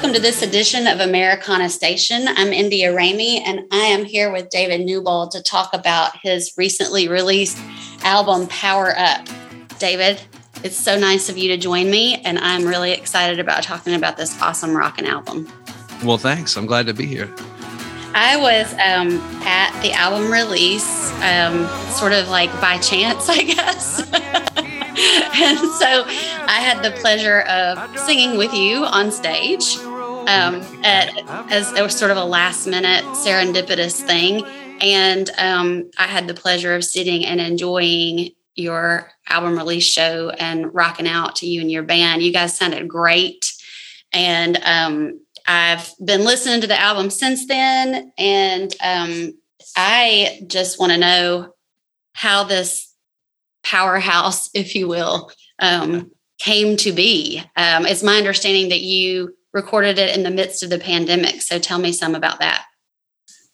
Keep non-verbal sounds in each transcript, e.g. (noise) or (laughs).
Welcome to this edition of Americana Station. I'm India Ramey, and I am here with David Newbold to talk about his recently released album, Power Up. David, it's so nice of you to join me, and I'm really excited about talking about this awesome rockin' album. Well, thanks. I'm glad to be here. I was um, at the album release, um, sort of like by chance, (laughs) I guess. (laughs) and so I had the pleasure of singing with you on stage um, at, as it was sort of a last minute serendipitous thing. And um, I had the pleasure of sitting and enjoying your album release show and rocking out to you and your band. You guys sounded great. And um, I've been listening to the album since then. And um, I just want to know how this powerhouse, (laughs) if you will, um, came to be. Um, it's my understanding that you recorded it in the midst of the pandemic. So tell me some about that.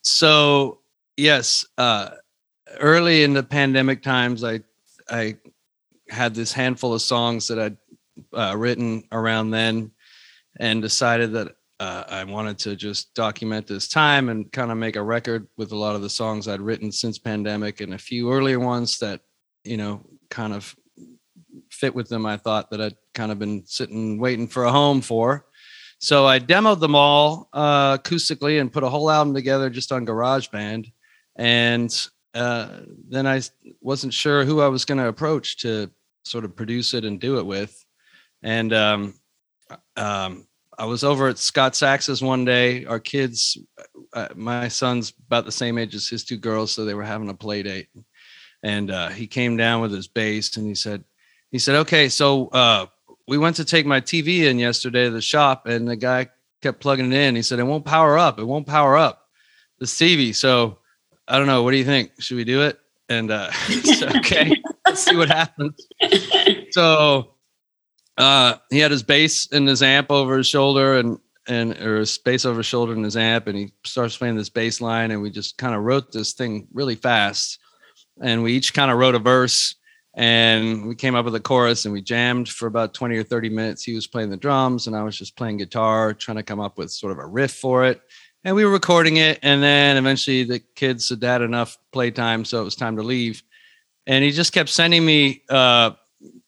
So, yes, uh, early in the pandemic times, I I had this handful of songs that I'd uh, written around then, and decided that uh, I wanted to just document this time and kind of make a record with a lot of the songs I'd written since pandemic and a few earlier ones that you know kind of fit with them. I thought that I'd kind of been sitting waiting for a home for. So I demoed them all uh, acoustically and put a whole album together just on GarageBand. And uh, then I wasn't sure who I was going to approach to sort of produce it and do it with. And um, um, I was over at Scott Sax's one day. Our kids, uh, my son's about the same age as his two girls, so they were having a play date. And uh, he came down with his bass and he said, he said, okay, so uh, we went to take my TV in yesterday to the shop, and the guy kept plugging it in. He said, it won't power up. It won't power up the TV. So I don't know. What do you think? Should we do it? And uh, (laughs) said, okay, let's see what happens. So uh, he had his bass and his amp over his shoulder and and or his bass over his shoulder and his amp, and he starts playing this bass line, and we just kind of wrote this thing really fast, and we each kind of wrote a verse, and we came up with a chorus, and we jammed for about twenty or thirty minutes. He was playing the drums, and I was just playing guitar, trying to come up with sort of a riff for it, and we were recording it, and then eventually the kids had had enough playtime, so it was time to leave, and he just kept sending me uh,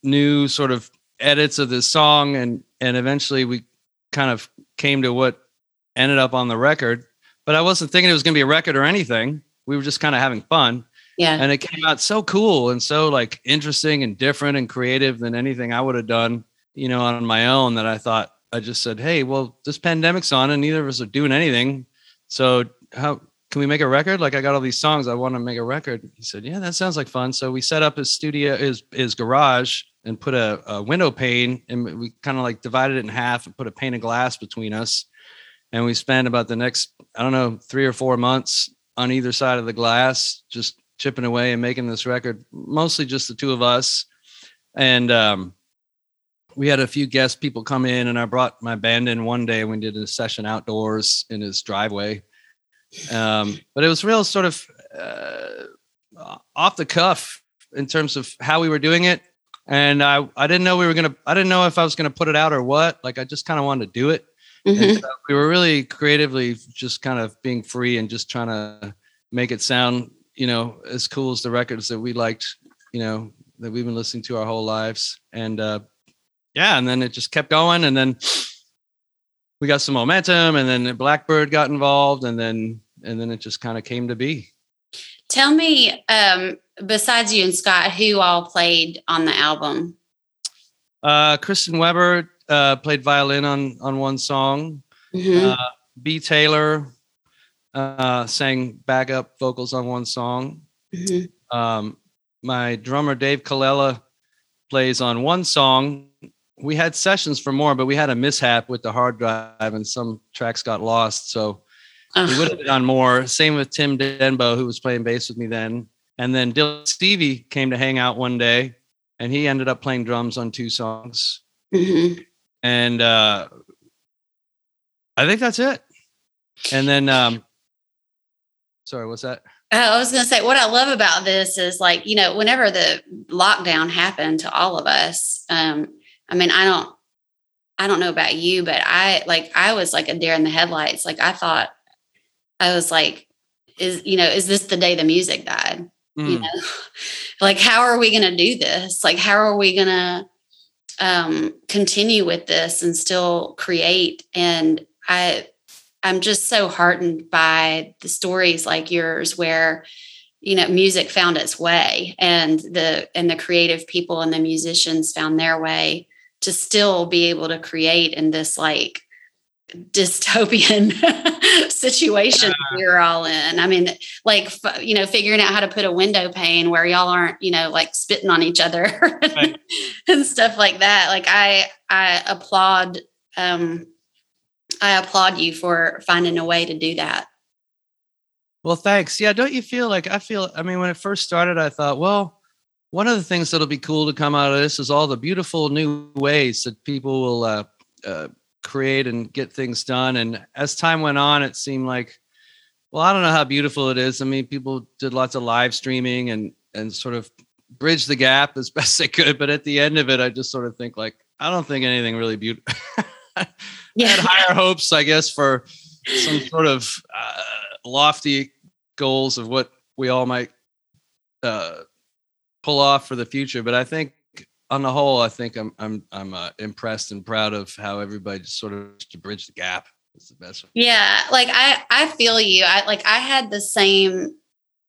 new sort of edits of this song. And and eventually we kind of came to what ended up on the record. But i wasn't thinking it was going to be a record or anything. We were just kind of having fun Yeah. and it came out so cool and so like interesting and different and creative than anything i would have done you know on my own that i thought i just said hey well this pandemic's on and neither of us are doing anything. So how can we make a record? Like i got all these songs i want to make a record. He said yeah that sounds like fun. So we set up his studio his his garage and put a, a window pane and we kind of like divided it in half and put a pane of glass between us. And we spent about the next i don't know three or four months on either side of the glass just chipping away and making this record mostly just the two of us and um, we had a few guest people come in and i brought my band in one day and we did a session outdoors in his driveway um, but it was real sort of uh, off the cuff in terms of how we were doing it and I I didn't know we were gonna I didn't know if I was gonna put it out or what. Like I just kind of wanted to do it. Mhm. And so we were really creatively just kind of being free and just trying to make it sound you know as cool as the records that we liked you know that we've been listening to our whole lives and uh yeah and then it just kept going and then we got some momentum and then blackbird got involved and then and then it just kind of came to be Tell me, um, besides you and Scott, who all played on the album? uh kristen weber uh played violin on on one song Mhm. Uh, B. Taylor uh, sang backup vocals on one song. Mhm. Um, my drummer Dave Colella plays on one song. We had sessions for more, but we had a mishap with the hard drive, and some tracks got lost. So we would have done more. Same with Tim Denbo, who was playing bass with me then. And then Dylan Stevie came to hang out one day, and he ended up playing drums on two songs. Mhm. And uh, I think that's it. And then, um, sorry, what's that? Uh, I was going to say, what I love about this is like, you know, whenever the lockdown happened to all of us, um, I mean, I don't, I don't know about you, but I like I was like a deer in the headlights. Like I thought I was like, is you know, is this the day the music died? Mm. You know, (laughs) like how are we gonna do this? Like how are we gonna um continue with this and still create? And I I'm just so heartened by the stories like yours where you know music found its way and the and the creative people and the musicians found their way to still be able to create in this like dystopian (laughs) situation we are all in. I mean, like you know, figuring out how to put a window pane where y'all aren't, you know, like spitting on each other (laughs) right. and stuff like that. Like I I applaud um I applaud you for finding a way to do that. Well, thanks. Yeah, don't you feel like I feel I mean when it first started I thought, well, one of the things that'll be cool to come out of this is all the beautiful new ways that people will uh, uh, create and get things done. And as time went on, it seemed like, well, I don't know how beautiful it is. I mean, people did lots of live streaming and and sort of bridge the gap as (laughs) best they could. But at the end of it, I just sort of think like, I don't think anything really beautiful. (laughs) yeah. Had higher hopes, I guess, for some sort of uh, lofty goals of what we all might uh, pull off for the future. But I think on the whole, I think I'm I'm I'm uh, impressed and proud of how everybody just sort of to bridge the gap. Is the best. One. Yeah, like I I feel you. I like I had the same.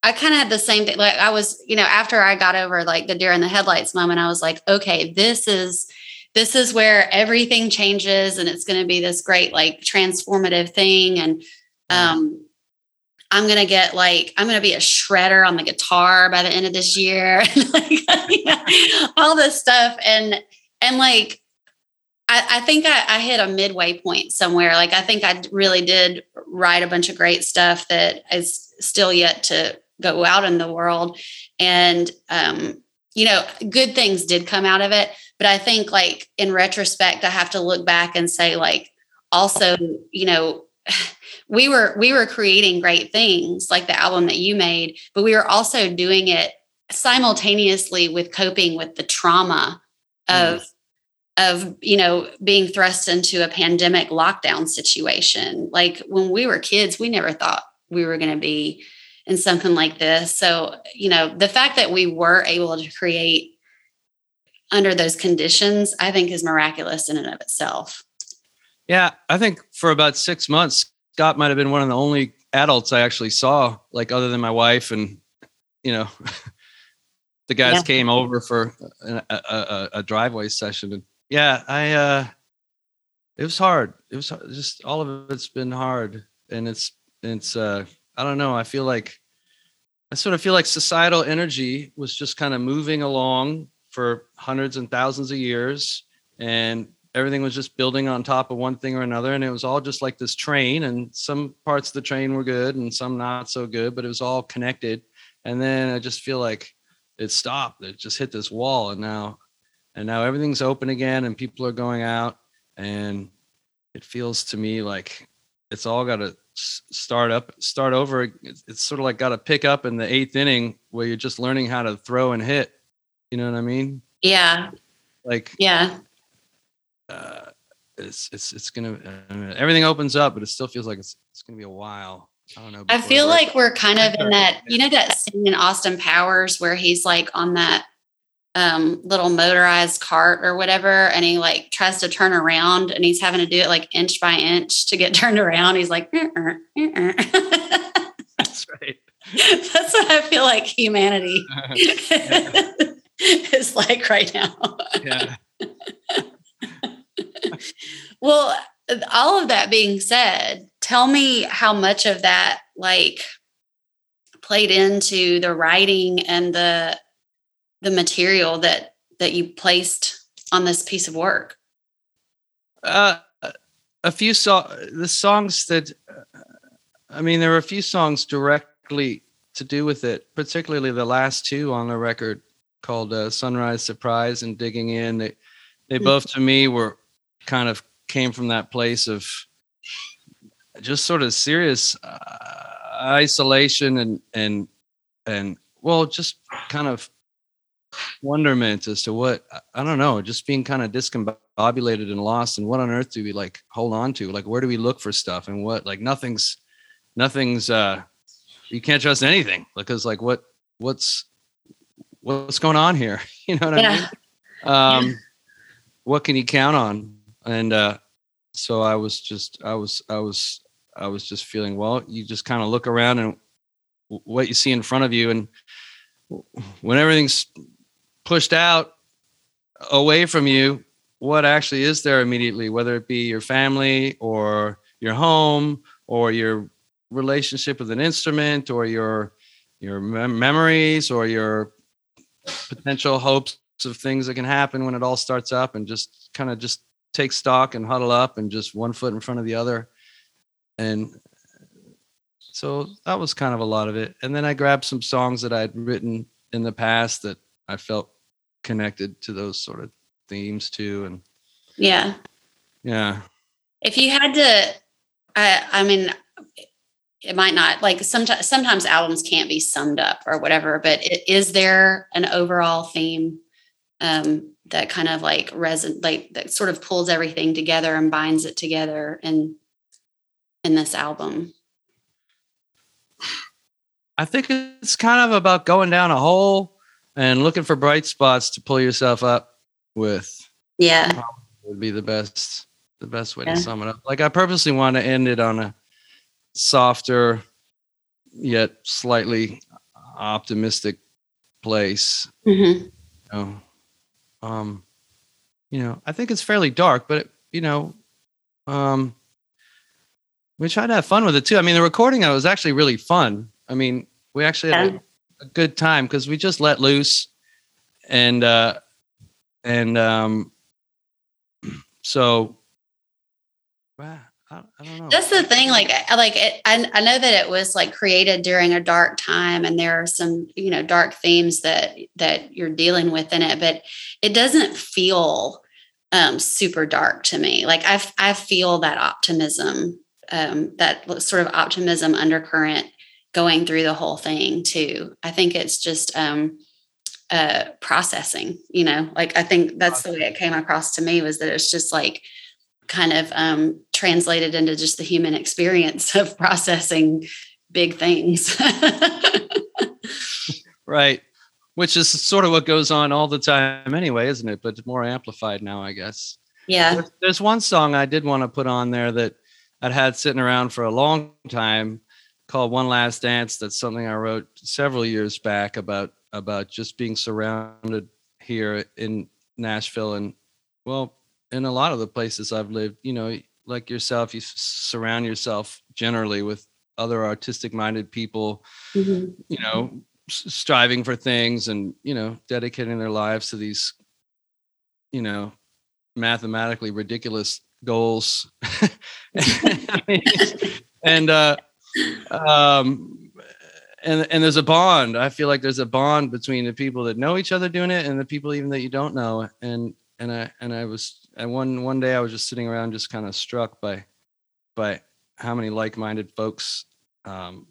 I kind of had the same thing. Like I was, you know, after I got over like the deer in the headlights moment, I was like, okay, this is this is where everything changes, and it's going to be this great like transformative thing. And um, I'm gonna get like I'm gonna be a shredder on the guitar by the end of this year, (laughs) like, (laughs) all this stuff, and and like I, I think I, I, hit a midway point somewhere. Like I think I really did write a bunch of great stuff that is still yet to go out in the world, and um, you know, good things did come out of it. But I think like in retrospect, I have to look back and say like also, you know (sighs) we were we were creating great things like the album that you made but we were also doing it simultaneously with coping with the trauma of mm. of you know being thrust into a pandemic lockdown situation like when we were kids we never thought we were going to be in something like this so you know the fact that we were able to create under those conditions i think is miraculous in and of itself yeah i think for about six months Scott might have been one of the only adults I actually saw, like other than my wife and you know, (laughs) the guys yeah. came over for a, a, a, driveway session. And yeah, I uh, it was hard. It was just all of it's been hard, and it's it's uh, I don't know. I feel like I sort of feel like societal energy was just kind of moving along for hundreds and thousands of years, and everything was just building on top of one thing or another and it was all just like this train and some parts of the train were good and some not so good but it was all connected. And then i just feel like it stopped it just hit this wall and now and now everything's open again and people are going out and it feels to me like it's all got to start up start over. It's, sort of like got to pick up in the eighth inning where you're just learning how to throw and hit. You know what i mean? Yeah. Like yeah. uh, it's it's it's gonna uh, everything opens up, but it still feels like it's it's gonna be a while. I don't know. I feel like we're kind of in that, you know, that scene in Austin Powers where he's like on that um, little motorized cart or whatever, and he like tries to turn around, and he's having to do it like inch by inch to get (laughs) turned around. He's like, uh-uh, uh-uh. (laughs) that's right. (laughs) That's what I feel like humanity is like right now. yeah well, all of that being said, tell me how much of that like played into the writing and the the material that that you placed on this piece of work. Uh, a few so the songs that uh, I mean, there were a few songs directly to do with it, particularly the last two on the record called uh, "Sunrise Surprise" and "Digging In." They they mm-hmm. both to me were kind of came from that place of just sort of serious uh, isolation and and and well just kind of wonderment as to what I don't know, just being kind of discombobulated and lost, and what on earth do we like hold on to? Like, where do we look for stuff, and what like nothing's nothing's uh you can't trust anything because like what what's what's going on here? (laughs) You know what yeah. I mean? Um, what can you count on? And uh, so I was just I was I was I was just feeling well. You just kind of look around and what you see in front of you, and when everything's pushed out away from you, what actually is there immediately, whether it be your family or your home or your relationship with an instrument or your your mem- memories or your potential hopes of things that can happen when it all starts up and just kind of just take stock and huddle up and just one foot in front of the other. And so that was kind of a lot of it. And then i grabbed some songs that i'd written in the past that i felt connected to those sort of themes too and yeah. Yeah. If you had to i i mean it might not like sometimes sometimes albums can't be summed up or whatever but it, is there an overall theme um, that kind of like reson like that sort of pulls everything together and binds it together in in this album? I think it's kind of about going down a hole and looking for bright spots to pull yourself up with yeah would be the best the best way yeah. to sum it up like i purposely want to end it on a softer yet slightly optimistic place. Mm-hmm. You know, um, you know, I think it's fairly dark, but it, you know, um, we tried to have fun with it too. I mean, the recording was actually really fun. I mean, we actually had a, a good time because we just let loose, and uh, and um, (clears throat) so. Wow. I, don't know. That's the thing. Like, like it, I, I know that it was like created during a dark time, and there are some, you know, dark themes that that you're dealing with in it, but it doesn't feel um, super dark to me. Like I, I feel that optimism, um, that sort of optimism undercurrent going through the whole thing too. I think it's just um, uh, processing. You know, like I think that's the way it came across to me was that it's just like kind of um, translated into just the human experience (laughs) of processing big things. (laughs) right. Which is sort of what goes on all the time anyway, isn't it? But more amplified now, I guess. Yeah. There's, there's one song I did want to put on there that I'd had sitting around for a long time called One Last Dance. That's something I wrote several years back about about just being surrounded here in Nashville and well, in a lot of the places I've lived, you know, like yourself, you surround yourself generally with other artistic minded people, mm-hmm. you know, striving for things and, you know, dedicating their lives to these, you know, mathematically ridiculous goals. (laughs) (laughs) and, uh, um, and and there's a bond. I feel like there's a bond between the people that know each other doing it and the people even that you don't know. And and I and I was and one one day I was just sitting around, just kind of struck by by how many like-minded folks um,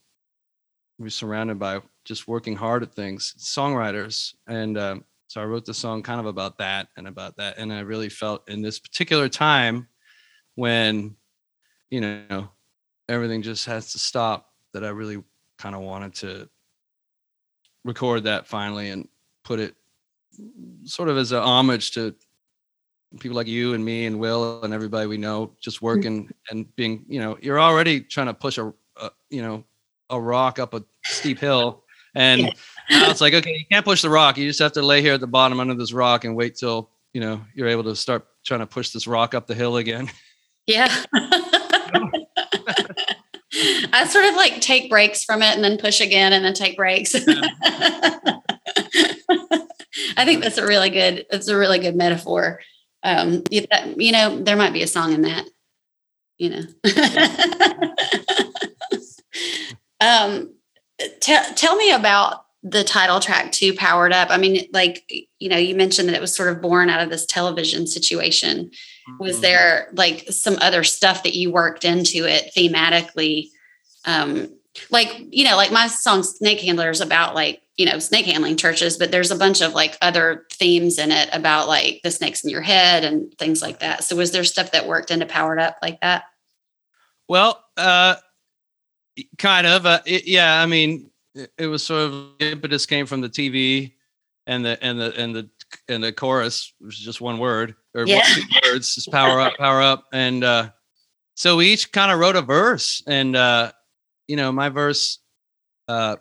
we surrounded by, just working hard at things, songwriters, and um, so I wrote the song kind of about that and about that, and I really felt in this particular time when you know everything just has to stop that I really kind of wanted to record that finally and put it sort of as a homage to people like you and me and Will and everybody we know just mm. working and being, you know, you're already trying to push a, a you know, a rock up a steep hill. And yeah. now it's like, okay, you can't push the rock. You just have to lay here at the bottom under this rock and wait till, you know, you're able to start trying to push this rock up the hill again. Yeah. (laughs) (laughs) (laughs) I sort of like take breaks from it and then push again and then take breaks. (laughs) I think that's a really good, it's a really good metaphor um, you know, there might be a song in that, you know. (laughs) um, tell tell me about the title track to Powered Up. I mean, like, you know, you mentioned that it was sort of born out of this television situation. Mm-hmm. Was there like some other stuff that you worked into it thematically? Um, like you know like my song snake handler is about like you know snake handling churches but there's a bunch of like other themes in it about like the snakes in your head and things like that so was there stuff that worked into powered up like that well uh kind of uh, it, yeah i mean it, it was sort of impetus came from the tv and the and the and the and the chorus was just one word or Yeah. two (laughs) words just power up power up. And uh so we each kind of wrote a verse and uh you know my verse uh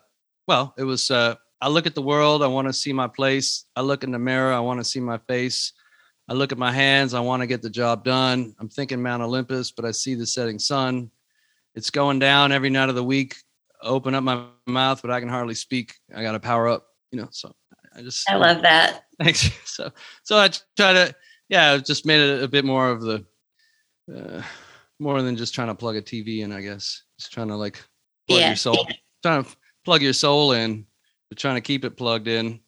well it was uh i look at the world i want to see my place. I look in the mirror i want to see my face. I look at my hands i want to get the job done. I'm thinking mount olympus but i see the setting sun. It's going down every night of the week. Open up my mouth but i can hardly speak. I gotta power up you know so i just i love that (laughs) Thanks. So, so I try to, yeah, I just made it a bit more of the, uh, more than just trying to plug a TV in. I guess just trying to like plug Yeah. your soul, trying to plug your soul in, but trying to keep it plugged in.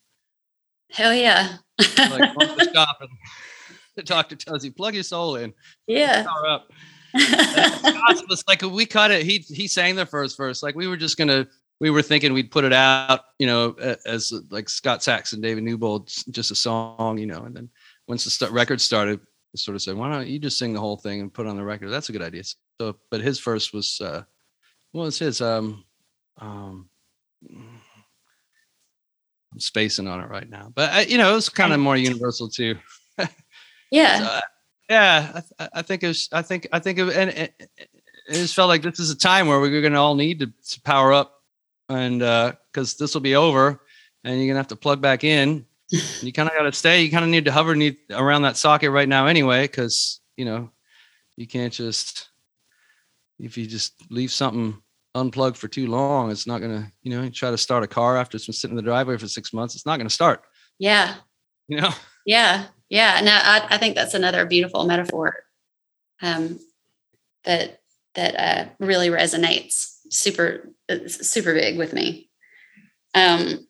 hell yeah Like the (laughs) shop and (laughs) the doctor tells you plug your soul in, yeah power up. Was like we cut it. He he sang the first verse. Like we were just gonna. We were thinking we'd put it out, you know, as like Scott Saxon, and David Newbold, just a song, you know. And then once the st- record started, we sort of said, "Why don't you just sing the whole thing and put it on the record?" That's a good idea. So, but his first was, uh, what was his? Um, um, I'm spacing on it right now, but uh, you know, it was kind of more universal too. (laughs) yeah So, uh, yeah, I, th- I think it was. I think I think it, and it, it just felt like this is a time where we're going to all need to, to power up, and because this will be over, and you're gonna have to plug back in. (laughs) you kind of got to stay. You kind of need to hover need, around that socket right now anyway, because you know you can't just if you just leave something unplugged for too long, it's not gonna. You know, you try to start a car after it's been sitting in the driveway for six months, it's not gonna start. yeah You know. Yeah, yeah. No, I, I think that's another beautiful metaphor um, that that uh, really resonates super uh, super big with me. Um,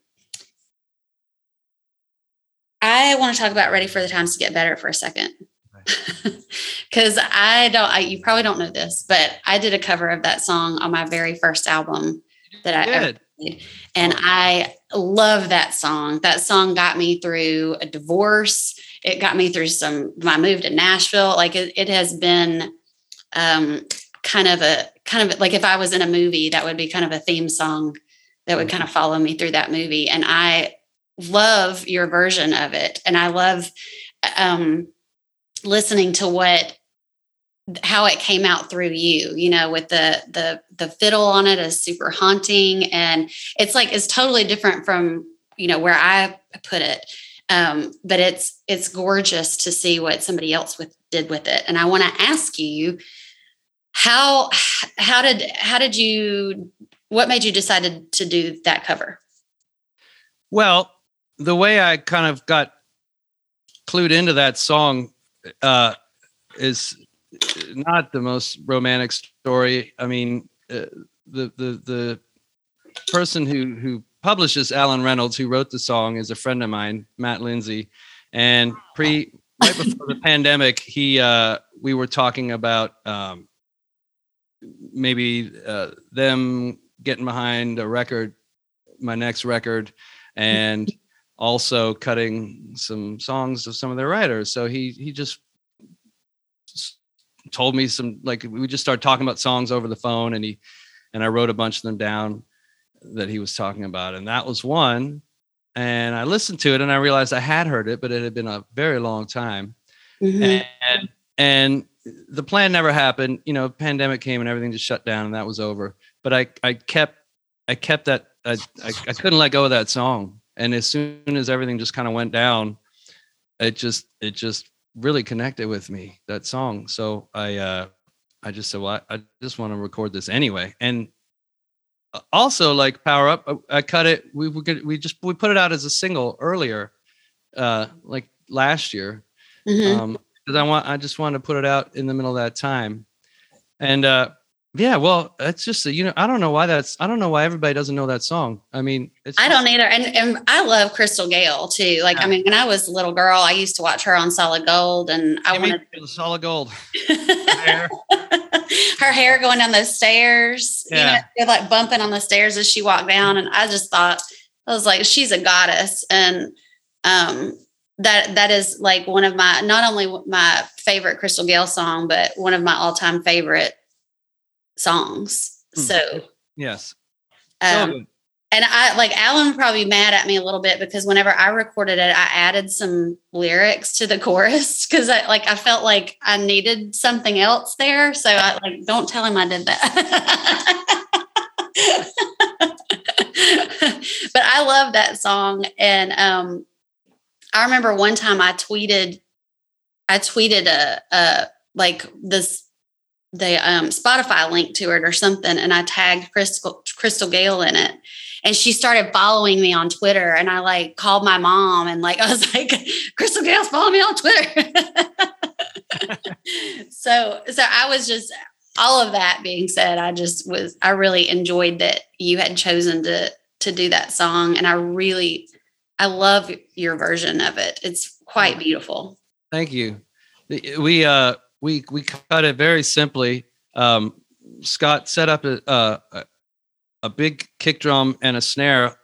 I want to talk about "Ready for the Times to Get Better" for a second, (laughs) because I don't. I, you probably don't know this, but I did a cover of that song on my very first album that I ever Good. and I love that song. That song got me through a divorce. It got me through some my move to Nashville. Like it, it has been um, kind of a kind of like if I was in a movie, that would be kind of a theme song that would kind of follow me through that movie. And I love your version of it. And I love um, listening to what how it came out through you you know with the the the fiddle on it is super haunting and it's like it's totally different from you know where i put it um but it's it's gorgeous to see what somebody else with did with it and i want to ask you how how did how did you what made you decide to, to do that cover Well, the way I kind of got clued into that song uh, is not the most romantic story. I mean, uh, the the the person who who publishes Allen Reynolds, who wrote the song, is a friend of mine, Matt Lindsay, and pre right before the (laughs) pandemic, he uh, we were talking about um, maybe uh, them getting behind a record, my next record, and (laughs) also cutting some songs of some of their writers. So he he just told me some like we just started talking about songs over the phone, and he and I wrote a bunch of them down that he was talking about, and that was one. And I listened to it, and I realized I had heard it, but it had been a very long time Mhm. and and the plan never happened. You know pandemic came and everything just shut down and that was over. But i i kept i kept that i i, I couldn't let go of that song. And as soon as everything just kind of went down it just it just really connected with me that song. So i uh i just said well i, I just want to record this anyway. And uh, also like power up I, I cut it. We we could we just we put it out as a single earlier uh like last year. Mhm. um because i want i just wanted to put it out in the middle of that time and uh Yeah, well, it's just you know I don't know why that's I don't know why everybody doesn't know that song. I mean, it's I don't either, and and I love Crystal Gayle too. Like yeah. I mean, when I was a little girl, I used to watch her on Solid Gold, and I wanted Solid Gold. (laughs) her hair going down those stairs, yeah. you know, like bumping on the stairs as she walked down, and I just thought I was like, she's a goddess, and um, that that is like one of my not only my favorite Crystal Gayle song, but one of my all time favorite songs. Hmm. So yes. Um, and I like Allen probably mad at me a little bit because whenever I recorded it, I added some lyrics to the chorus (laughs) because I like I felt like I needed something else there. So I like don't tell him I did that. (laughs) but I love that song. And um I remember one time I tweeted I tweeted a, a like this the um, Spotify link to it or something, and I tagged Crystal Crystal Gayle in it, and she started following me on Twitter, and I like called my mom and like (laughs) I was like, Crystal Gayle's following me on Twitter. (laughs) so so I was just all of that being said, I just was I really enjoyed that you had chosen to to do that song, and I really I love your version of it. It's quite beautiful. Thank you. We uh we we cut it very simply. Um, Scott set up a, a a big kick drum and a snare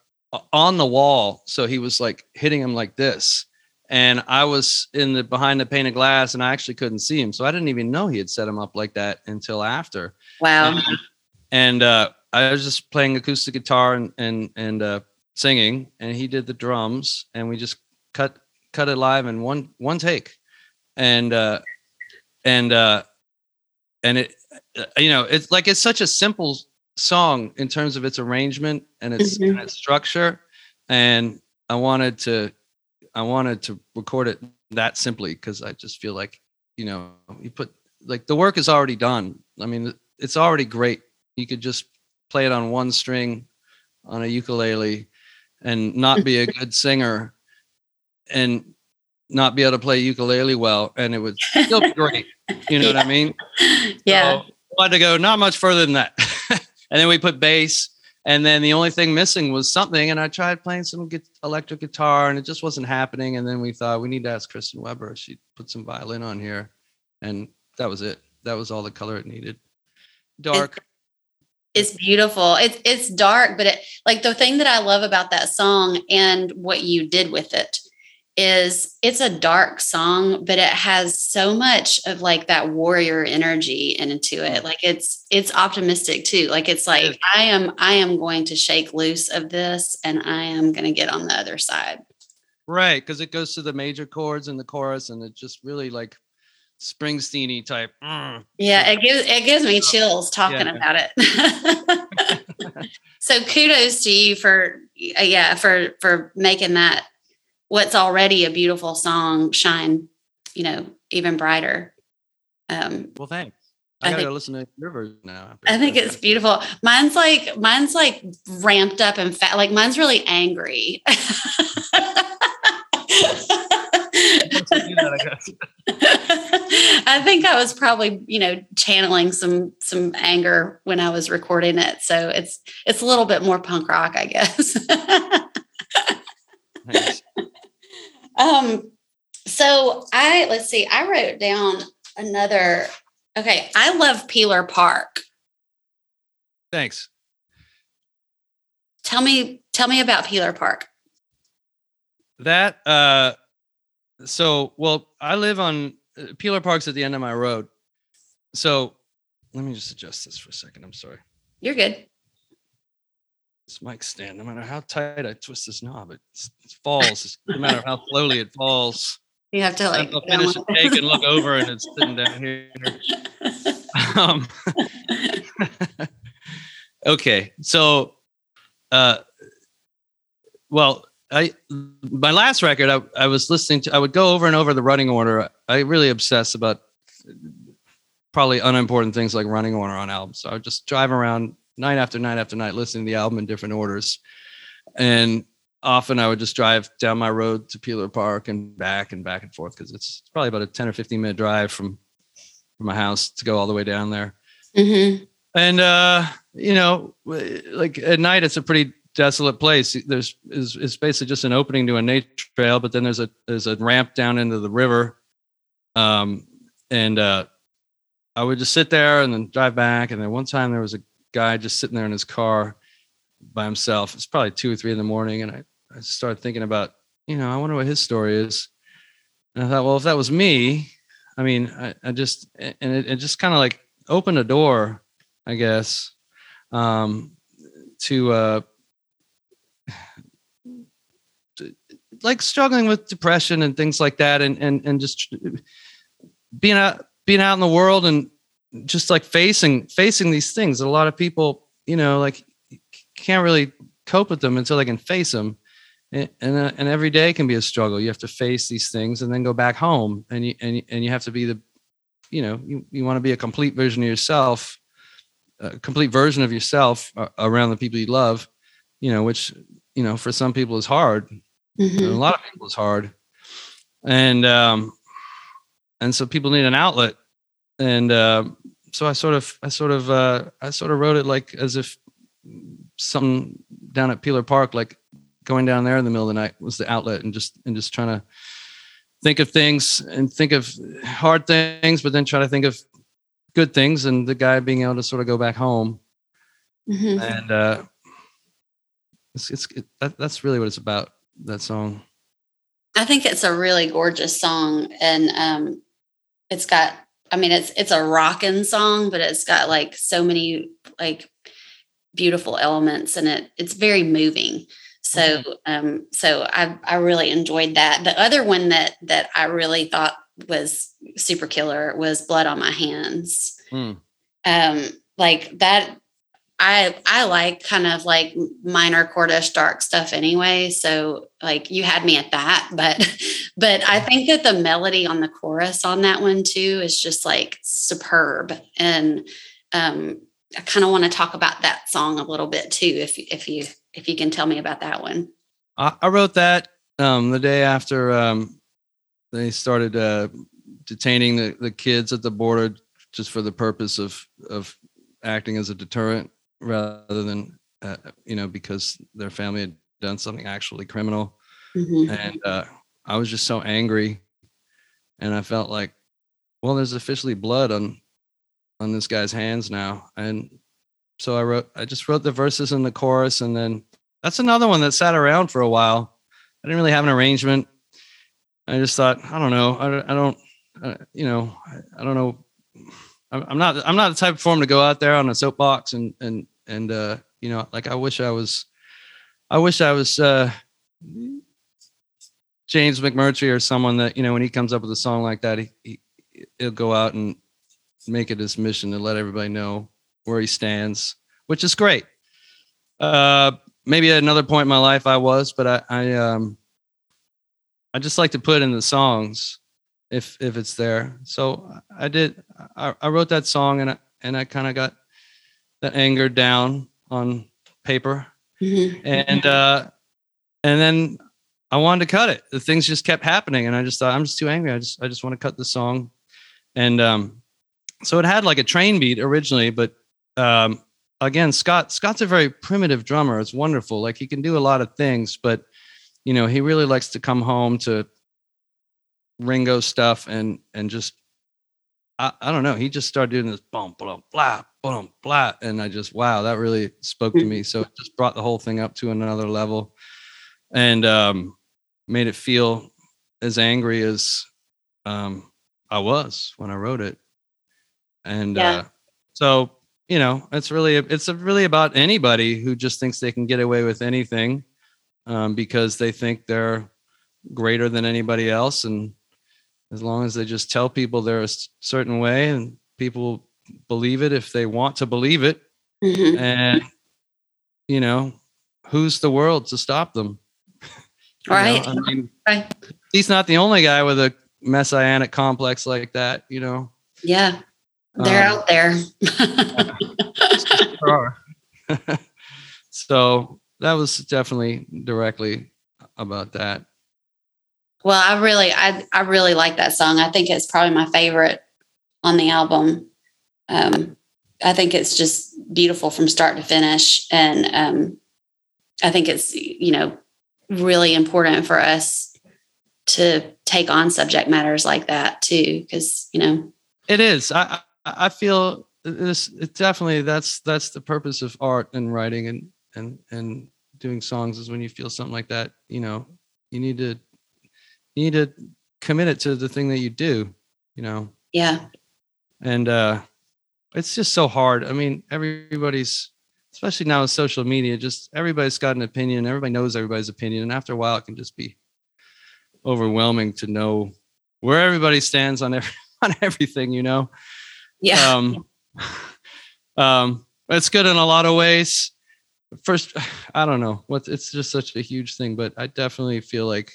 on the wall, so he was like hitting him like this. And I was in the behind the pane of glass, and I actually couldn't see him, so I didn't even know he had set him up like that until after. Wow! And, and uh, I was just playing acoustic guitar and and and uh, singing, and he did the drums, and we just cut cut it live in one one take. And uh, and uh and it uh, you know it's like it's such a simple song in terms of its arrangement and its, mm-hmm. and its structure and i wanted to i wanted to record it that simply because i just feel like you know you put like the work is already done i mean it's already great you could just play it on one string on a ukulele and not be a (laughs) good singer and not be able to play ukulele well and it would still be great. (laughs) You know yeah. what i mean? Yeah so I had to go not much further than that. (laughs) And then we put bass and then the only thing missing was something and i tried playing some electric guitar and it just wasn't happening and then we thought we need to ask kristen weber she put some violin on here and that was it. That was all the color it needed. Dark it's beautiful. It's it's dark, but it like the thing that I love about that song and what you did with it is it's a dark song but it has so much of like that warrior energy into it. Mm-hmm. Like it's it's optimistic too. Like it's like i am i am going to shake loose of this and i am going to get on the other side. Right because it goes to the major chords in the chorus and it just really like springsteeny type mm. yeah it gives it gives me chills talking yeah. about it (laughs) so kudos to you for yeah for for making that what's already a beautiful song shine, you know, even brighter. Um, well, thanks. I, I gotta think, listen to your version now. I think it's beautiful. Mine's like mine's like ramped up and fat. Like mine's really angry. (laughs) (laughs) (laughs) I think I was probably, you know, channeling some some anger when I was recording it. So it's it's a little bit more punk rock, I guess. (laughs) nice. Um, so I let's see, I wrote down another. Okay, I love Peeler Park. Thanks. Tell me, tell me about Peeler Park. That uh, so well, I live on Peeler Park's at the end of my road. So let me just adjust this for a second. I'm sorry. You're good this mic stand, no matter how tight I twist this knob, it, it falls. no matter how slowly it falls. You have to like I'll finish a take and look over and it's sitting down here. (laughs) Um, (laughs) okay, so uh, well, I my last record I, I was listening to I would go over and over the running order. I really obsess about probably unimportant things like running order on albums. So I would just drive around night after night after night listening to the album in different orders. And often I would just drive down my road to Peeler Park and back and back and forth because it's probably about a 10 or 15 minute drive from, from my house to go all the way down there. Mm-hmm. and uh, you know, like at night, it's a pretty desolate place. There's is it's basically just an opening to a nature trail, but then there's a there's a ramp down into the river. Um, and uh, I would just sit there and then drive back. And then one time there was a guy just sitting there in his car by himself. It's probably two or three in the morning, and I I started thinking about you know I wonder what his story is. And I thought, well, if that was me, I mean, I, I just and it, it just kind of like opened a door, I guess, um, to uh, like struggling with depression and things like that and and and just being out being out in the world and just like facing facing these things a lot of people you know like can't really cope with them until they can face them. And and, uh, and every day can be a struggle. You have to face these things and then go back home and you and, and you have to be the you know you, you want to be a complete version of yourself a complete version of yourself uh, around the people you love you know which you know for some people is hard mm-hmm. a lot of people it's hard and um and so people need an outlet and uh, so i sort of i sort of uh i sort of wrote it like as if something down at peeler park like going down there in the middle of the night was the outlet and just and just trying to think of things and think of hard things but then try to think of good things and the guy being able to sort of go back home mm-hmm. and uh it's, it's it, that, that's really what it's about that song? I think it's a really gorgeous song and um it's got i mean it's it's a rocking song but it's got like so many like beautiful elements and it. It's very moving. So mm-hmm. um so i i really enjoyed that. The other one that that i really thought was super killer was blood on my hands. Mm. um like that I I like kind of like minor chordish dark stuff anyway. So like you had me at that, (laughs) but but I think that the melody on the chorus on that one too is just like superb. And um I kind of want to talk about that song a little bit too, if if you if you can tell me about that one. I, I wrote that um the day after um they started uh detaining the, the kids at the border just for the purpose of of acting as a deterrent rather than uh, you know because their family had done something actually criminal. Mm-hmm. and uh, i was just so angry. And i felt like well there's officially blood on on this guy's hands now. And so i wrote i just wrote the verses in the chorus and then that's another one that sat around for a while. I didn't really have an arrangement. I just thought i don't know. I, I don't uh, you know I, I don't know. I'm not I'm not the type of form to go out there on a soapbox and and and uh, you know, like I wish I was I wish I was uh James McMurtry or someone that, you know, when he comes up with a song like that, he, he he'll go out and make it his mission to let everybody know where he stands, which is great. Uh maybe at another point in my life I was, but I, I um I just like to put in the songs if if it's there. So I did. I, I wrote that song and I, and I kind of got that anger down on paper, mm-hmm. and uh, and then I wanted to cut it. The things just kept happening, and I just thought I'm just too angry. I just I just want to cut the song, and um, so it had like a train beat originally, but um, again, Scott Scott's a very primitive drummer. It's wonderful. Like he can do a lot of things, but you know he really likes to come home to Ringo stuff and and just I, I don't know. He just started doing this boom, boom, blah, boom, blah, and I just wow, that really spoke to me. So it just brought the whole thing up to another level, and um, made it feel as angry as um, I was when I wrote it. And yeah. uh, so you know, it's really it's really about anybody who just thinks they can get away with anything um, because they think they're greater than anybody else and as long as they just tell people they're a certain way and people believe it if they want to believe it. Mm-hmm. and you know who's the world to stop them? (laughs) Right. I mean, right. he's not the only guy with a messianic complex like that you know? Yeah. They're um, out there. (laughs) (laughs) So that was definitely directly about that. Well, I really, I, I really like that song. I think it's probably my favorite on the album. Um, I think it's just beautiful from start to finish. And um, I think it's, you know, really important for us to take on subject matters like that too. Cause, you know, it is. I, I feel this, it definitely, that's, that's the purpose of art and writing and, and, and doing songs is when you feel something like that, you know, you need to, you need to commit it to the thing that you do, you know? Yeah. And, uh, it's just so hard. I mean, everybody's, especially now with social media, just everybody's got an opinion. Everybody knows everybody's opinion. And after a while, it can just be overwhelming to know where everybody stands on every, (laughs) on everything, you know? Yeah. Um, um, it's good in a lot of ways. First, (sighs) I don't know what it's just such a huge thing, but I definitely feel like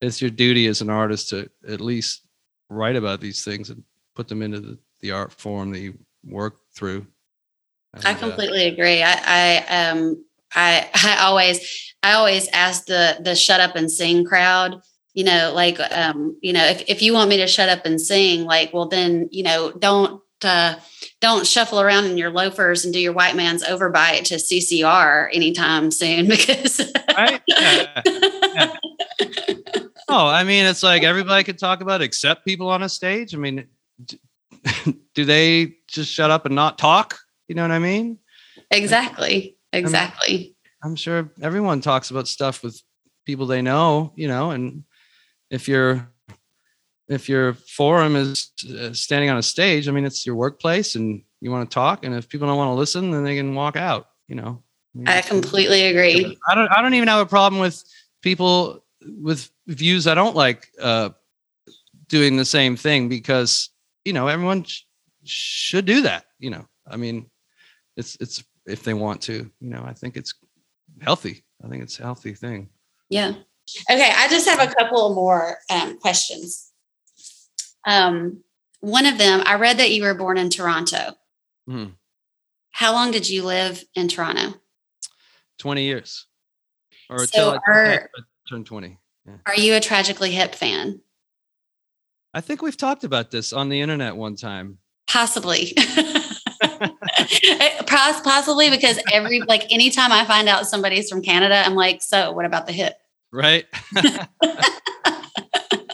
it's your duty as an artist to at least write about these things and put them into the, the art form that you work through. And, I uh, completely uh, agree. I, I, um, I, (laughs) I always, I always ask the, the shut up and sing crowd, you know, like, um, you know, if, if you want me to shut up and sing, like, well, then, you know, don't, uh, don't shuffle around in your loafers and do your white man's overbite to CCR anytime soon (laughs) because. right? Yeah. Yeah. Oh, I mean, it's like everybody could talk about except people on a stage. I mean, (laughs) do they just shut up and not talk? You know what I mean? Exactly. Exactly. I mean, I'm sure everyone talks about stuff with people they know, you know, and if your if your forum is uh, standing on a stage, I mean, it's your workplace and you want to talk. And if people don't want to listen, then they can walk out, you know. I, mean, I completely agree. I don't I don't even have a problem with people with views I don't like uh doing the same thing because you know everyone should do that you know. I mean it's it's if they want to you know i think it's healthy. I think it's a healthy thing. Yeah. Okay i just have a couple more um, questions. Um, one of them i read that you were born in toronto. Mm-hmm. how long did you live in toronto? 20 years. Or so are, I turned 20 yeah. are you a tragically hip fan? I think we've talked about this on the internet one time. Possibly. (laughs) Possibly because every like anytime I find out somebody's from Canada, I'm like, so what about the hip? Right. (laughs)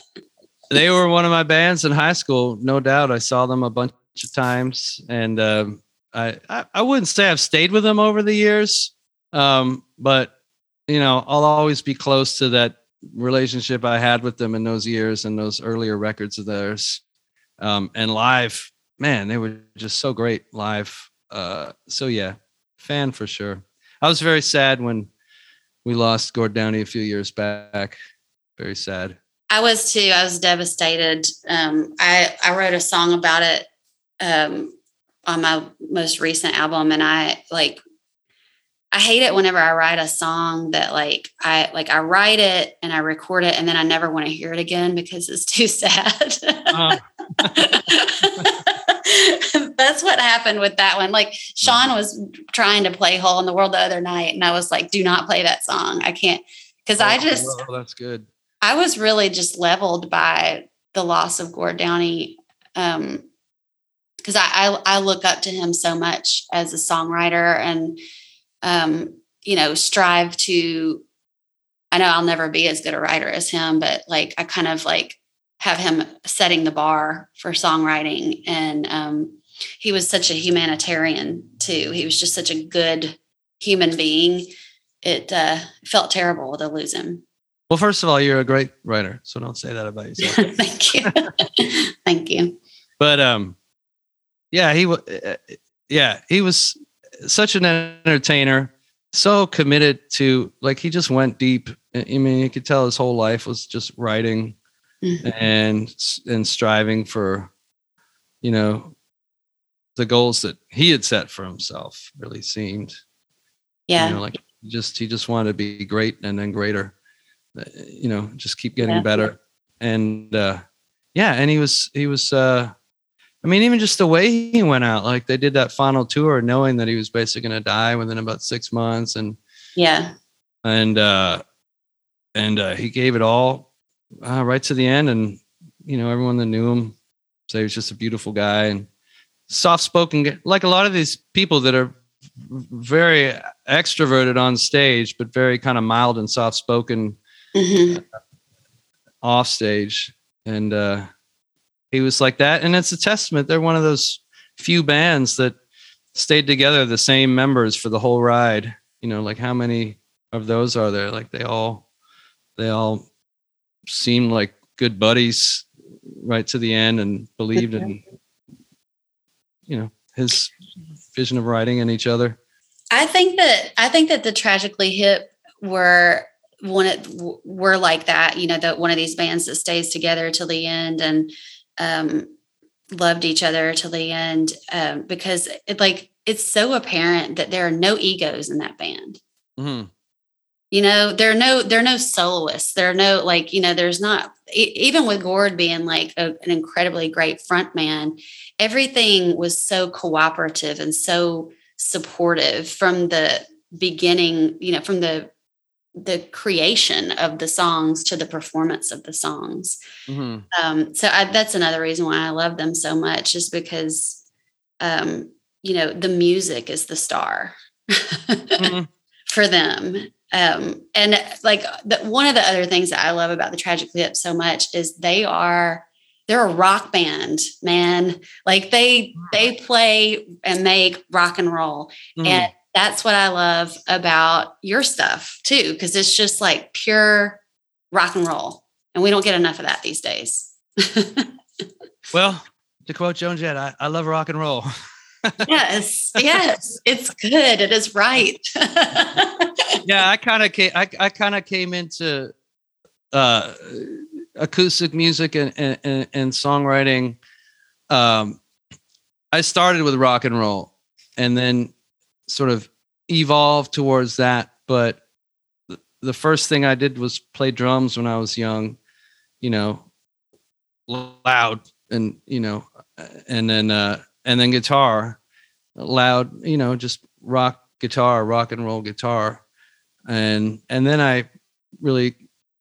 (laughs) they were one of my bands in high school, no doubt. I saw them a bunch of times, and um, I, I, I wouldn't say I've stayed with them over the years, um, but you know I'll always be close to that relationship I had with them in those years and those earlier records of theirs. Um, and live, man, they were just so great live. Uh, so yeah, fan for sure. I was very sad when we lost Gord Downie a few years back. Very sad. I was too. I was devastated. Um, I I wrote a song about it um, on my most recent album, and I like I hate it whenever I write a song that like I like I write it and I record it and then I never want to hear it again because it's too (laughs) sad. Uh. (laughs) (laughs) That's what happened with that one. Like Sean was trying to play Hole in the World the other night and I was like, do not play that song. I can't because oh, I just well, that's good. I was really just leveled by the loss of Gord Downie. Um because I, I I look up to him so much as a songwriter and um, you know, strive to, I know I'll never be as good a writer as him, but like I kind of like have him setting the bar for songwriting. And um, he was such a humanitarian too. He was just such a good human being. It uh, felt terrible to lose him. Well, first of all, you're a great writer, so don't say that about yourself. (laughs) Thank you. (laughs) Thank you. But um, yeah, he was. Uh, yeah, he was such an entertainer, so committed to like he just went deep. I mean, you could tell his whole life was just writing mm-hmm. and and striving for, you know, the goals that he had set for himself. Really seemed, yeah, you know, like just he just wanted to be great and then greater. Uh, you know, just keep getting yeah. better. And uh, yeah, and he was he was uh, I mean, even just the way he went out, like they did that final tour, knowing that he was basically going to die within about six months, and yeah, and uh, and uh, he gave it all uh, right to the end, and you know, everyone that knew him say he was just a beautiful guy, and soft spoken, like a lot of these people that are very extroverted on stage, but very kind of mild and soft spoken Mhm. off stage. And uh, he was like that. And it's a testament. They're one of those few bands that stayed together, the same members for the whole ride. You know, like how many of those are there? Like they all, they all seemed like good buddies right to the end and believed in, you know, his vision of writing and each other. I think that I think that the tragically hip were one of, were like that. You know, that one of these bands that stays together till the end and um, loved each other till the end um, because it like it's so apparent that there are no egos in that band. Mm-hmm. You know, there are no there are no soloists. There are no like you know. There's not even with Gord being like a, an incredibly great front man. Everything was so cooperative and so supportive from the beginning. You know, from the the creation of the songs to the performance of the songs. Mm-hmm. Um, so I, that's another reason why I love them so much, is because um, you know the music is the star Mm-hmm. (laughs) for them. Um, and like the, one of the other things that I love about the Tragic Hip so much is they are they're a rock band, man. Like they they play and make rock and roll, Mm-hmm. and that's what I love about your stuff too, because it's just like pure rock and roll, and we don't get enough of that these days. (laughs) Well, to quote Joan Jett, I, I love rock and roll. (laughs) yes, yes, it's good. It is right. (laughs) yeah, I kind of came. I, I kind of came into uh, acoustic music and and, and, songwriting. Um, I started with rock and roll, and then sort of evolved towards that. But the first thing I did was play drums when I was young. You know, loud and you know, and then uh, and then guitar, loud. You know, just rock guitar, rock and roll guitar and and then I really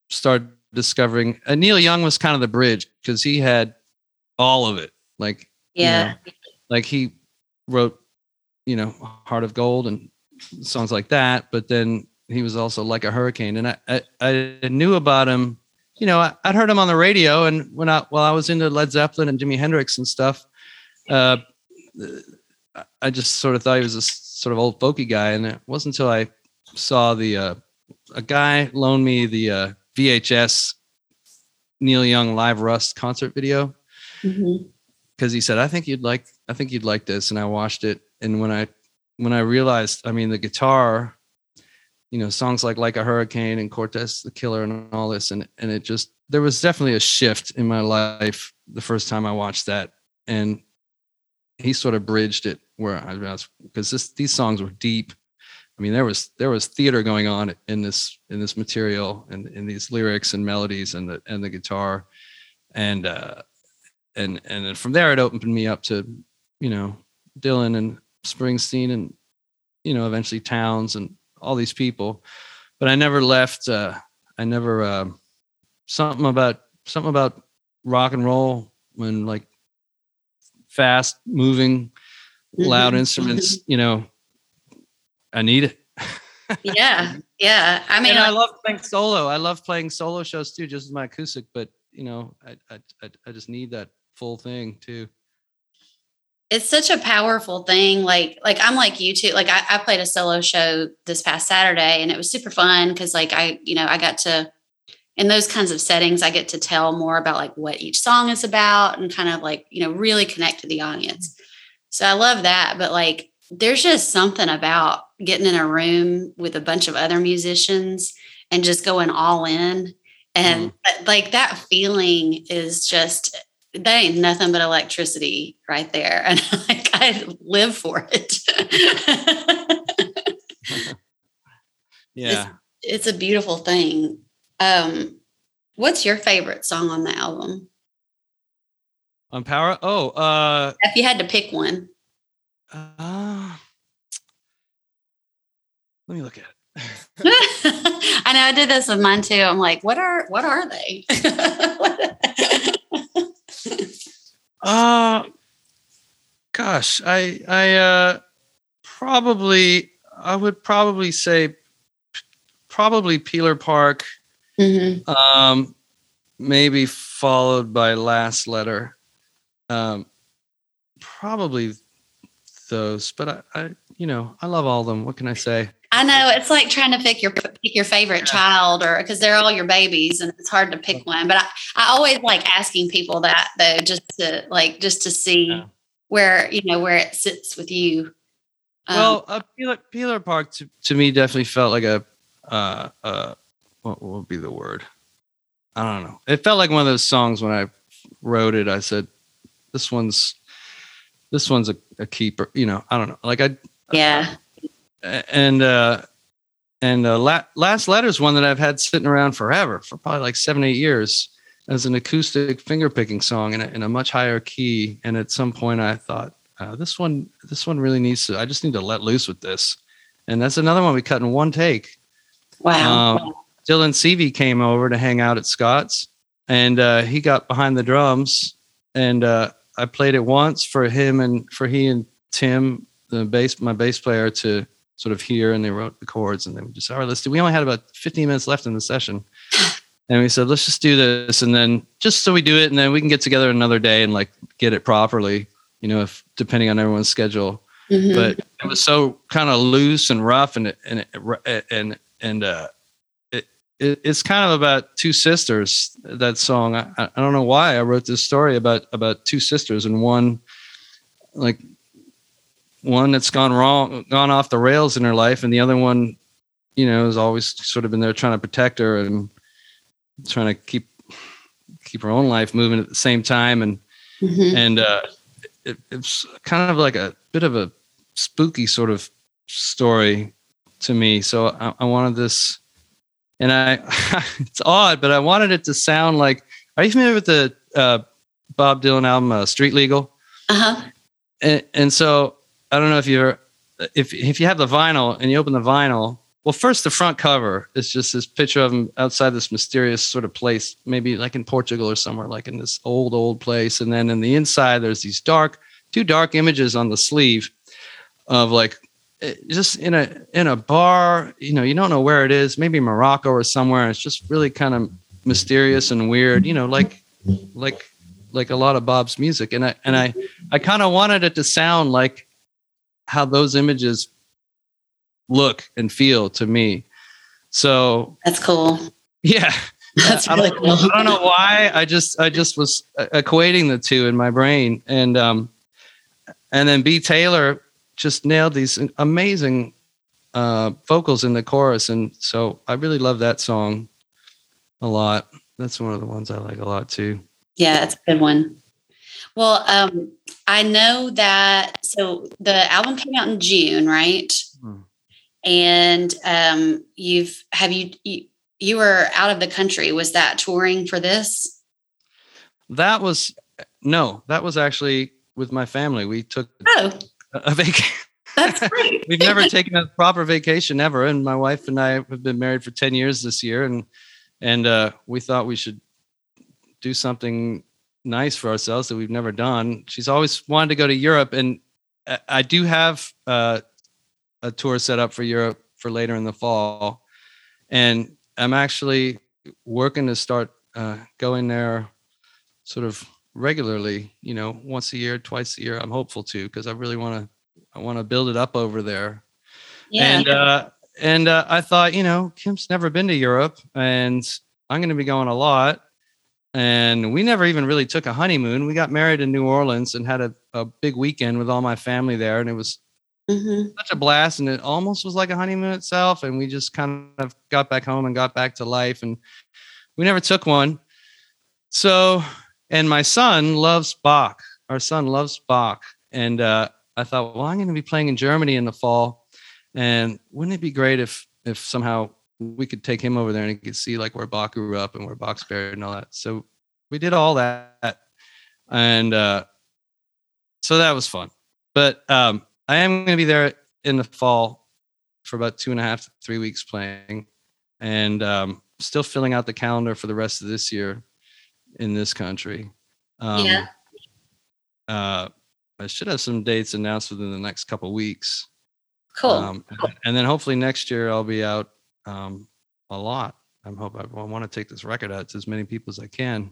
started discovering uh, Neil Young was kind of the bridge because he had all of it. Like you yeah, know, like he wrote, you know, Heart of Gold and songs like that. But then he was also like a hurricane, and I I, I knew about him. You know, I, I'd heard him on the radio, and when I while I was into Led Zeppelin and Jimi Hendrix and stuff, uh, I just sort of thought he was a sort of old folky guy, and it wasn't until I saw the uh, a guy loaned me the uh, VHS Neil Young live Rust concert video. Because he said I think you'd like I think you'd like this, and I watched it, and when I when I realized, I mean, the guitar, you know, songs like like a hurricane and Cortez the Killer and all this, and and it just there was definitely a shift in my life the first time I watched that, and he sort of bridged it where I was because this these songs were deep. I mean, there was there was theater going on in this in this material and in these lyrics and melodies and the and the guitar, and uh, and and from there it opened me up to you know Dylan and Springsteen and you know eventually Townes and all these people, but I never left. Uh, I never uh, something about something about rock and roll when like fast moving loud Mhm. instruments you know i need it. Yeah, yeah. I mean, and i love playing solo. I love playing solo shows too just as my acoustic but you know i i i, I just need that full thing too. It's such a powerful thing like like i'm like you too like i, I played a solo show this past saturday and it was super fun because like i you know i got to in those kinds of settings i get to tell more about like what each song is about and kind of like you know really connect to the audience. So i love that but like there's just something about getting in a room with a bunch of other musicians and just going all in. And like that feeling is just that ain't nothing but electricity right there. (laughs) And like i live for it. (laughs) (laughs) Yeah. it's a beautiful thing. Um what's your favorite song on the album? On power? Oh uh if you had to pick one uh let me look at it (laughs) (laughs) i know i did this with mine too i'm like what are what are they (laughs) uh gosh, I I uh, probably I would probably say probably Peeler Park, Mm-hmm. um, maybe followed by Last Letter. Um, probably those, but I, I you know I love all of them. What can I say? I know it's like trying to pick your pick your favorite child, or because they're all your babies, and it's hard to pick one. But I, I always like asking people that though, just to like just to see Yeah. where you know where it sits with you. Um, well, uh, Peeler, Peeler Park to, to me definitely felt like a uh, uh, what would be the word? I don't know. It felt like one of those songs when I wrote it. I said, "This one's this one's a, a keeper." You know, I don't know. Like I yeah, and uh and uh la- last letter is one that i've had sitting around forever for probably like seven eight years as an acoustic finger picking song in a, in a much higher key and at some point i thought uh, this one this one really needs to i just need to let loose with this and that's another one we cut in one take wow, um, dylan Seavey came over to hang out at scott's and uh he got behind the drums and uh i played it once for him and for he and tim the bass my bass player to sort of hear and they wrote the chords and then we just all right let's do we only had about 15 minutes left in the session (sighs) and we said let's just do this and then just so we do it and then we can get together another day and like get it properly you know if depending on everyone's schedule Mhm. but it was so kind of loose and rough and and and and uh it, it it's kind of about two sisters that song I, I don't know why i wrote this story about about two sisters and one like one that's gone wrong gone off the rails in her life and the other one you know has always sort of been there trying to protect her and trying to keep keep her own life moving at the same time and Mhm. and uh, it, it's kind of like a bit of a spooky sort of story to me. So I, I wanted this, and I (laughs) it's odd, but I wanted it to sound like. Are you familiar with the uh, Bob Dylan album uh, Street Legal? uh-huh. And, and so I don't know if you're if if you have the vinyl and you open the vinyl. Well, first the front cover is just this picture of him outside this mysterious sort of place, maybe like in Portugal or somewhere, like in this old old place. And then in the inside, there's these dark, two dark images on the sleeve of like just in a in a bar. You know, you don't know where it is, maybe Morocco or somewhere. It's just really kind of mysterious and weird. You know, like like like a lot of Bob's music. And I and I I kind of wanted it to sound like how those images look and feel to me. So That's cool. yeah, (laughs) That's I, really don't, cool. I don't know why. I just I just was equating the two in my brain, and um, and then B Taylor just nailed these amazing uh, vocals in the chorus, and so I really love that song a lot. That's one of the ones I like a lot too. Yeah, it's a good one. Well, um, I know that so the album came out in June, right? Hmm. And um, you've have you, you you were out of the country. Was that touring for this? That was no, that was actually with my family. We took Oh, a, vacation. that's (laughs) great. We've never taken a proper vacation ever, and my wife and I have been married for ten years this year, and and uh, we thought we should do something nice for ourselves that we've never done. She's always wanted to go to Europe, and I- I do have uh, a tour set up for Europe for later in the fall, and I'm actually working to start uh, going there, sort of regularly. You know, once a year, twice a year. I'm hopeful to because I really want to. I want to build it up over there. Yeah. And uh, and uh, I thought, you know, Kim's never been to Europe, and I'm going to be going a lot. And we never even really took a honeymoon. We got married in New Orleans and had a, a big weekend with all my family there, and it was Mhm. such a blast. And it almost was like a honeymoon itself. And we just kind of got back home and got back to life, and we never took one. So, and my son loves Bach. Our son loves Bach, and uh, I thought, well, I'm going to be playing in Germany in the fall, and wouldn't it be great if if somehow we could take him over there and he could see like where Bach grew up and where Bach's buried and all that. So we did all that, and uh, so that was fun. But um, I am going to be there in the fall for about two and a half, three weeks playing, and um, still filling out the calendar for the rest of this year in this country. Um, Yeah. Uh, I should have some dates announced within the next couple weeks. Cool. Um, and then hopefully next year I'll be out um, a lot. I'm hope I, I want to take this record out to as many people as I can.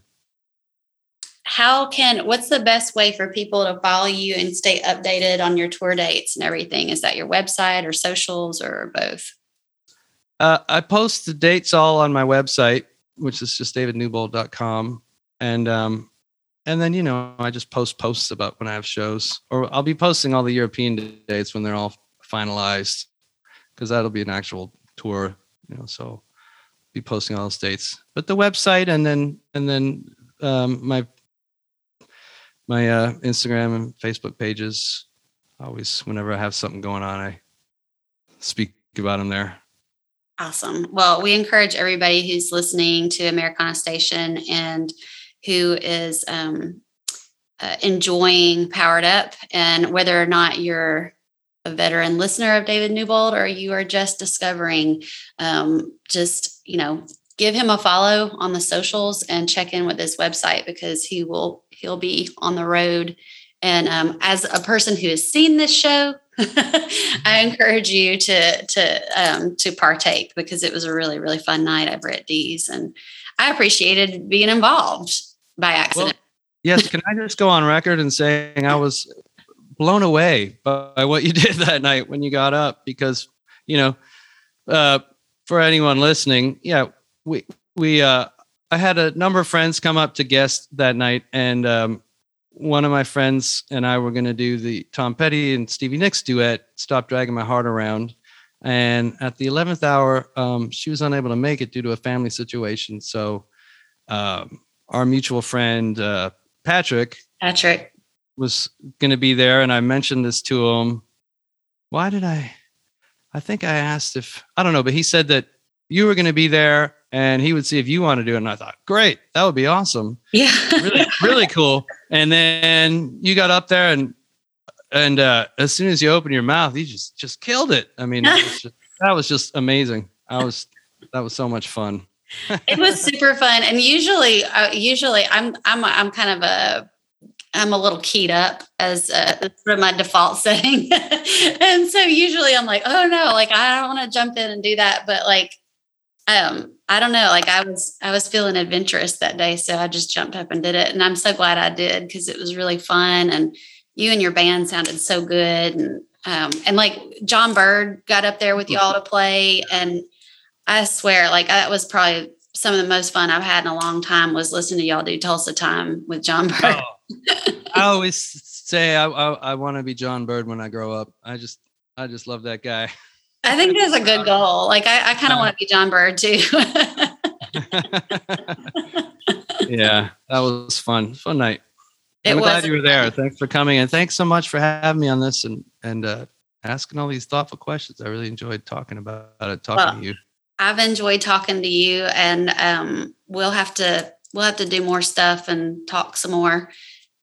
How can what's the best way for people to follow you and stay updated on your tour dates and everything? Is that your website or socials or both? Uh, I post the dates all on my website, which is just davidnewbold.com. And um, and then you know I just post posts about when I have shows, or I'll be posting all the European dates when they're all finalized, because that'll be an actual tour, you know. So be posting all those dates, but the website and then and then um, my my uh, Instagram and Facebook pages. Always, whenever I have something going on, I speak about them there. Awesome. Well, we encourage everybody who's listening to Americana Station and who is um, uh, enjoying Powered Up, and whether or not you're a veteran listener of David Newbold or you are just discovering, um, just you know, give him a follow on the socials and check in with his website because he will he'll be on the road. And um, as a person who has seen this show, (laughs) I encourage you to to um, to partake because it was a really really fun night over at Dee's, and I appreciated being involved by accident. Well, yes, can I just go on record and saying I was blown away by what you (laughs) did that night when you got up because you know uh, for anyone listening, yeah, we we uh, I had a number of friends come up to guest that night, and um, one of my friends and I were going to do the Tom Petty and Stevie Nicks duet, Stop Dragging My Heart Around. And at the 11th hour, um, she was unable to make it due to a family situation. So um, our mutual friend, uh, Patrick, Patrick was going to be there. And I mentioned this to him. Why did I? I think I asked if, I don't know, but he said that you were going to be there and he would see if you want to do it. And I thought, great, that would be awesome. Yeah. really, really cool. And then you got up there and and uh, as soon as you opened your mouth, you just just killed it. I mean, it was (laughs) just, that was just amazing. I was that was so much fun. It was super fun, and usually, uh, usually I'm I'm I'm kind of a I'm a little keyed up as uh, sort of my default (laughs) setting, and so usually I'm like, oh no, like I don't want to jump in and do that, but like um i don't know like i was i was feeling adventurous that day so i just jumped up and did it and i'm so glad i did because it was really fun and you and your band sounded so good and um and like john bird got up there with y'all to play and i swear like that was probably some of the most fun i've had in a long time was listening to y'all do tulsa time with john bird oh, i always say i i, I want to be john bird when i grow up i just i just love that guy I think that's a good goal. Like I, I kind of uh, want to be John Bird too. (laughs) yeah, that was fun. Fun night. It I'm glad you were there. Thanks for coming and thanks so much for having me on this and and uh, asking all these thoughtful questions. I really enjoyed talking about it, talking well, to you. I've enjoyed talking to you, and um, we'll have to we'll have to do more stuff and talk some more.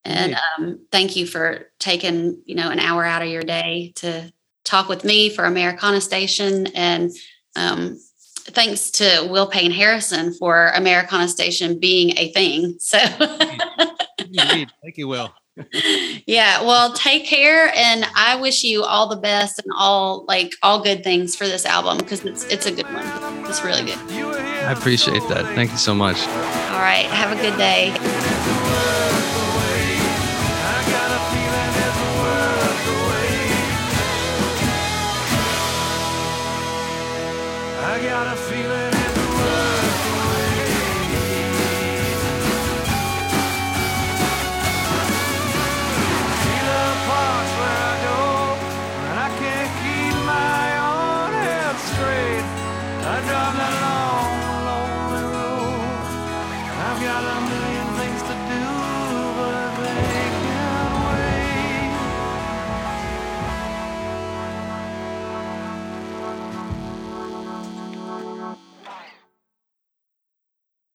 And um, thank you for taking you know an hour out of your day to talk with me for Americana Station. And um, thanks to Will Payne Harrison for Americana Station being a thing. So, thank you, Will. Yeah, well, take care, and I wish you all the best and all like all good things for this album because it's it's a good one. It's really good. I appreciate that. Thank you so much. All right, have a good day.